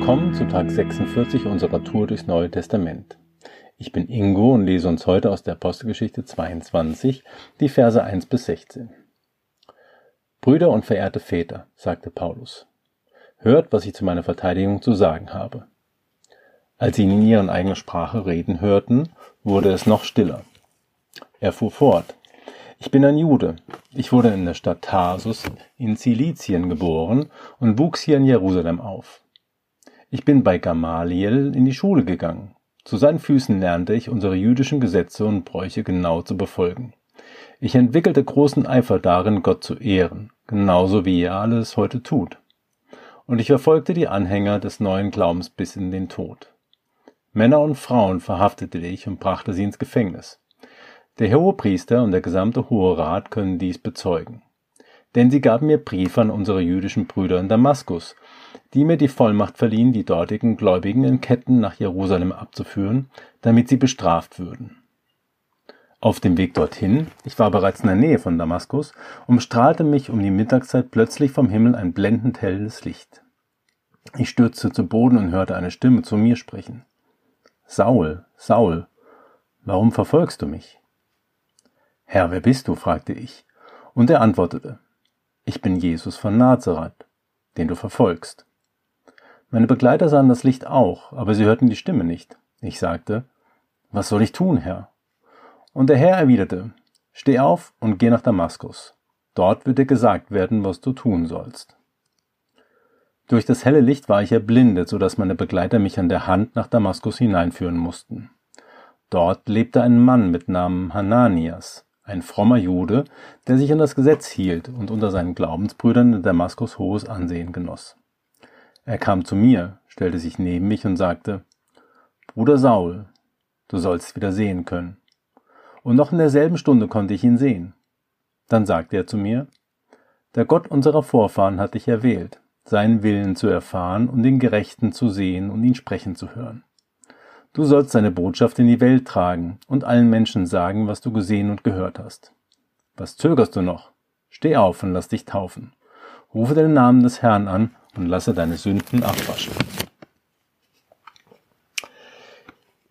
willkommen zu Tag 46 unserer Tour durchs Neue Testament. Ich bin Ingo und lese uns heute aus der Apostelgeschichte 22 die Verse 1 bis 16. Brüder und verehrte Väter, sagte Paulus, hört, was ich zu meiner Verteidigung zu sagen habe. Als sie ihn in ihren eigenen Sprache reden hörten, wurde es noch stiller. Er fuhr fort. Ich bin ein Jude. Ich wurde in der Stadt Tarsus in Zilizien geboren und wuchs hier in Jerusalem auf. Ich bin bei Gamaliel in die Schule gegangen. Zu seinen Füßen lernte ich unsere jüdischen Gesetze und Bräuche genau zu befolgen. Ich entwickelte großen Eifer darin, Gott zu ehren, genauso wie er alles heute tut. Und ich verfolgte die Anhänger des neuen Glaubens bis in den Tod. Männer und Frauen verhaftete ich und brachte sie ins Gefängnis. Der Hohepriester und der gesamte Hohe Rat können dies bezeugen. Denn sie gaben mir Briefe an unsere jüdischen Brüder in Damaskus, die mir die Vollmacht verliehen, die dortigen Gläubigen in Ketten nach Jerusalem abzuführen, damit sie bestraft würden. Auf dem Weg dorthin, ich war bereits in der Nähe von Damaskus, umstrahlte mich um die Mittagszeit plötzlich vom Himmel ein blendend helles Licht. Ich stürzte zu Boden und hörte eine Stimme zu mir sprechen. Saul, Saul, warum verfolgst du mich? Herr, wer bist du? fragte ich. Und er antwortete, ich bin Jesus von Nazareth, den du verfolgst. Meine Begleiter sahen das Licht auch, aber sie hörten die Stimme nicht. Ich sagte, was soll ich tun, Herr? Und der Herr erwiderte, steh auf und geh nach Damaskus. Dort wird dir gesagt werden, was du tun sollst. Durch das helle Licht war ich erblindet, so dass meine Begleiter mich an der Hand nach Damaskus hineinführen mussten. Dort lebte ein Mann mit Namen Hananias, ein frommer Jude, der sich an das Gesetz hielt und unter seinen Glaubensbrüdern in Damaskus hohes Ansehen genoss. Er kam zu mir, stellte sich neben mich und sagte, Bruder Saul, du sollst wieder sehen können. Und noch in derselben Stunde konnte ich ihn sehen. Dann sagte er zu mir, der Gott unserer Vorfahren hat dich erwählt, seinen Willen zu erfahren und den Gerechten zu sehen und ihn sprechen zu hören. Du sollst seine Botschaft in die Welt tragen und allen Menschen sagen, was du gesehen und gehört hast. Was zögerst du noch? Steh auf und lass dich taufen. Rufe den Namen des Herrn an und lasse deine Sünden abwaschen.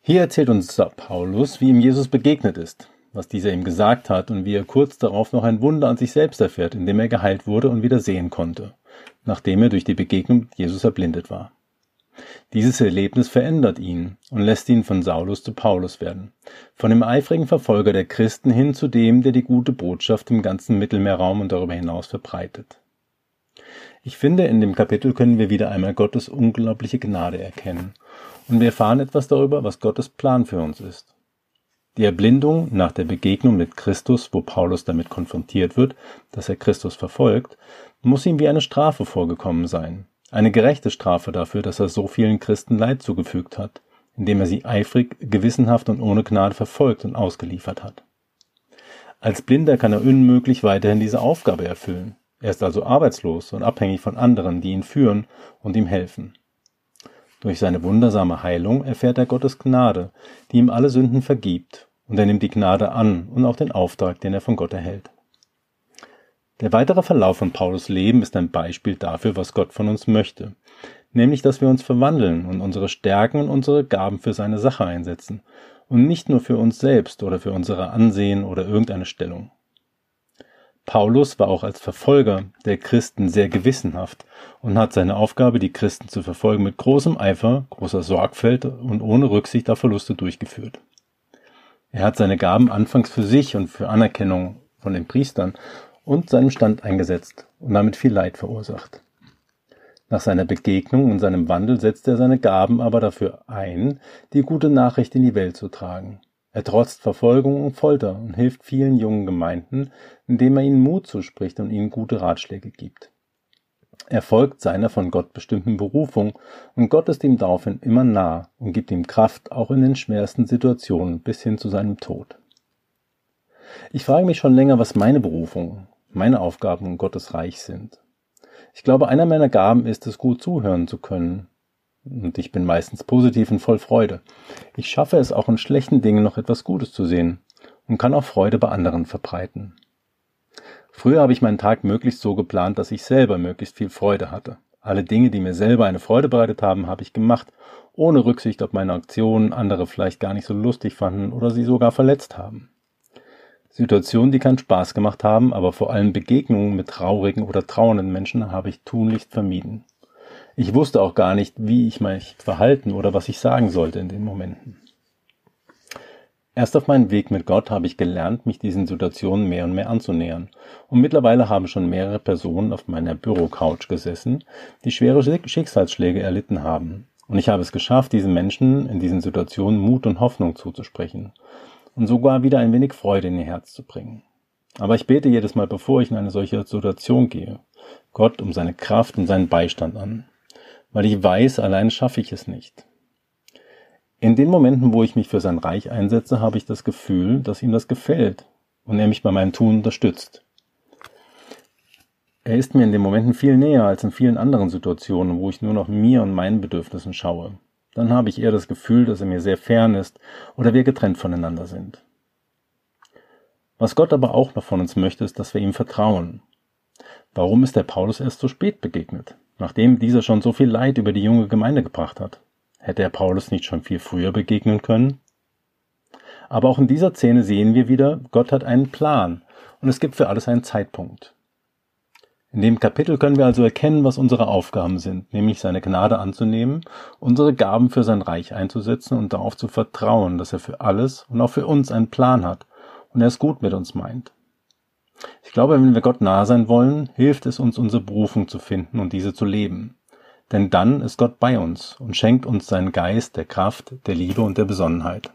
Hier erzählt uns Paulus, wie ihm Jesus begegnet ist, was dieser ihm gesagt hat und wie er kurz darauf noch ein Wunder an sich selbst erfährt, indem er geheilt wurde und wieder sehen konnte, nachdem er durch die Begegnung mit Jesus erblindet war. Dieses Erlebnis verändert ihn und lässt ihn von Saulus zu Paulus werden, von dem eifrigen Verfolger der Christen hin zu dem, der die gute Botschaft im ganzen Mittelmeerraum und darüber hinaus verbreitet. Ich finde, in dem Kapitel können wir wieder einmal Gottes unglaubliche Gnade erkennen und wir erfahren etwas darüber, was Gottes Plan für uns ist. Die Erblindung nach der Begegnung mit Christus, wo Paulus damit konfrontiert wird, dass er Christus verfolgt, muss ihm wie eine Strafe vorgekommen sein. Eine gerechte Strafe dafür, dass er so vielen Christen Leid zugefügt hat, indem er sie eifrig, gewissenhaft und ohne Gnade verfolgt und ausgeliefert hat. Als Blinder kann er unmöglich weiterhin diese Aufgabe erfüllen. Er ist also arbeitslos und abhängig von anderen, die ihn führen und ihm helfen. Durch seine wundersame Heilung erfährt er Gottes Gnade, die ihm alle Sünden vergibt, und er nimmt die Gnade an und auch den Auftrag, den er von Gott erhält. Der weitere Verlauf von Paulus Leben ist ein Beispiel dafür, was Gott von uns möchte, nämlich dass wir uns verwandeln und unsere Stärken und unsere Gaben für seine Sache einsetzen und nicht nur für uns selbst oder für unsere Ansehen oder irgendeine Stellung. Paulus war auch als Verfolger der Christen sehr gewissenhaft und hat seine Aufgabe, die Christen zu verfolgen, mit großem Eifer, großer Sorgfalt und ohne Rücksicht auf Verluste durchgeführt. Er hat seine Gaben anfangs für sich und für Anerkennung von den Priestern und seinem Stand eingesetzt und damit viel Leid verursacht. Nach seiner Begegnung und seinem Wandel setzt er seine Gaben aber dafür ein, die gute Nachricht in die Welt zu tragen. Er trotzt Verfolgung und Folter und hilft vielen jungen Gemeinden, indem er ihnen Mut zuspricht und ihnen gute Ratschläge gibt. Er folgt seiner von Gott bestimmten Berufung und Gott ist ihm daraufhin immer nah und gibt ihm Kraft auch in den schwersten Situationen bis hin zu seinem Tod. Ich frage mich schon länger, was meine Berufung, meine Aufgaben in Gottes Reich sind. Ich glaube, einer meiner Gaben ist es, gut zuhören zu können. Und ich bin meistens positiv und voll Freude. Ich schaffe es auch in schlechten Dingen noch etwas Gutes zu sehen und kann auch Freude bei anderen verbreiten. Früher habe ich meinen Tag möglichst so geplant, dass ich selber möglichst viel Freude hatte. Alle Dinge, die mir selber eine Freude bereitet haben, habe ich gemacht, ohne Rücksicht, ob meine Aktionen andere vielleicht gar nicht so lustig fanden oder sie sogar verletzt haben. Situationen, die keinen Spaß gemacht haben, aber vor allem Begegnungen mit traurigen oder trauernden Menschen habe ich tunlichst vermieden. Ich wusste auch gar nicht, wie ich mich verhalten oder was ich sagen sollte in den Momenten. Erst auf meinem Weg mit Gott habe ich gelernt, mich diesen Situationen mehr und mehr anzunähern. Und mittlerweile haben schon mehrere Personen auf meiner Bürocouch gesessen, die schwere Schicksalsschläge erlitten haben. Und ich habe es geschafft, diesen Menschen in diesen Situationen Mut und Hoffnung zuzusprechen und sogar wieder ein wenig Freude in ihr Herz zu bringen. Aber ich bete jedes Mal, bevor ich in eine solche Situation gehe, Gott um seine Kraft und seinen Beistand an, weil ich weiß, allein schaffe ich es nicht. In den Momenten, wo ich mich für sein Reich einsetze, habe ich das Gefühl, dass ihm das gefällt und er mich bei meinem Tun unterstützt. Er ist mir in den Momenten viel näher als in vielen anderen Situationen, wo ich nur noch mir und meinen Bedürfnissen schaue. Dann habe ich eher das Gefühl, dass er mir sehr fern ist oder wir getrennt voneinander sind. Was Gott aber auch noch von uns möchte, ist, dass wir ihm vertrauen. Warum ist der Paulus erst so spät begegnet, nachdem dieser schon so viel Leid über die junge Gemeinde gebracht hat? Hätte er Paulus nicht schon viel früher begegnen können? Aber auch in dieser Szene sehen wir wieder, Gott hat einen Plan und es gibt für alles einen Zeitpunkt. In dem Kapitel können wir also erkennen, was unsere Aufgaben sind, nämlich seine Gnade anzunehmen, unsere Gaben für sein Reich einzusetzen und darauf zu vertrauen, dass er für alles und auch für uns einen Plan hat und er es gut mit uns meint. Ich glaube, wenn wir Gott nahe sein wollen, hilft es uns, unsere Berufung zu finden und diese zu leben denn dann ist Gott bei uns und schenkt uns seinen Geist der Kraft, der Liebe und der Besonnenheit.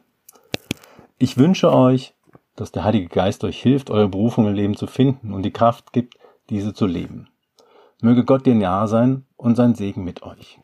Ich wünsche euch, dass der Heilige Geist euch hilft, eure Berufung im Leben zu finden und die Kraft gibt, diese zu leben. Möge Gott dir nahe sein und sein Segen mit euch.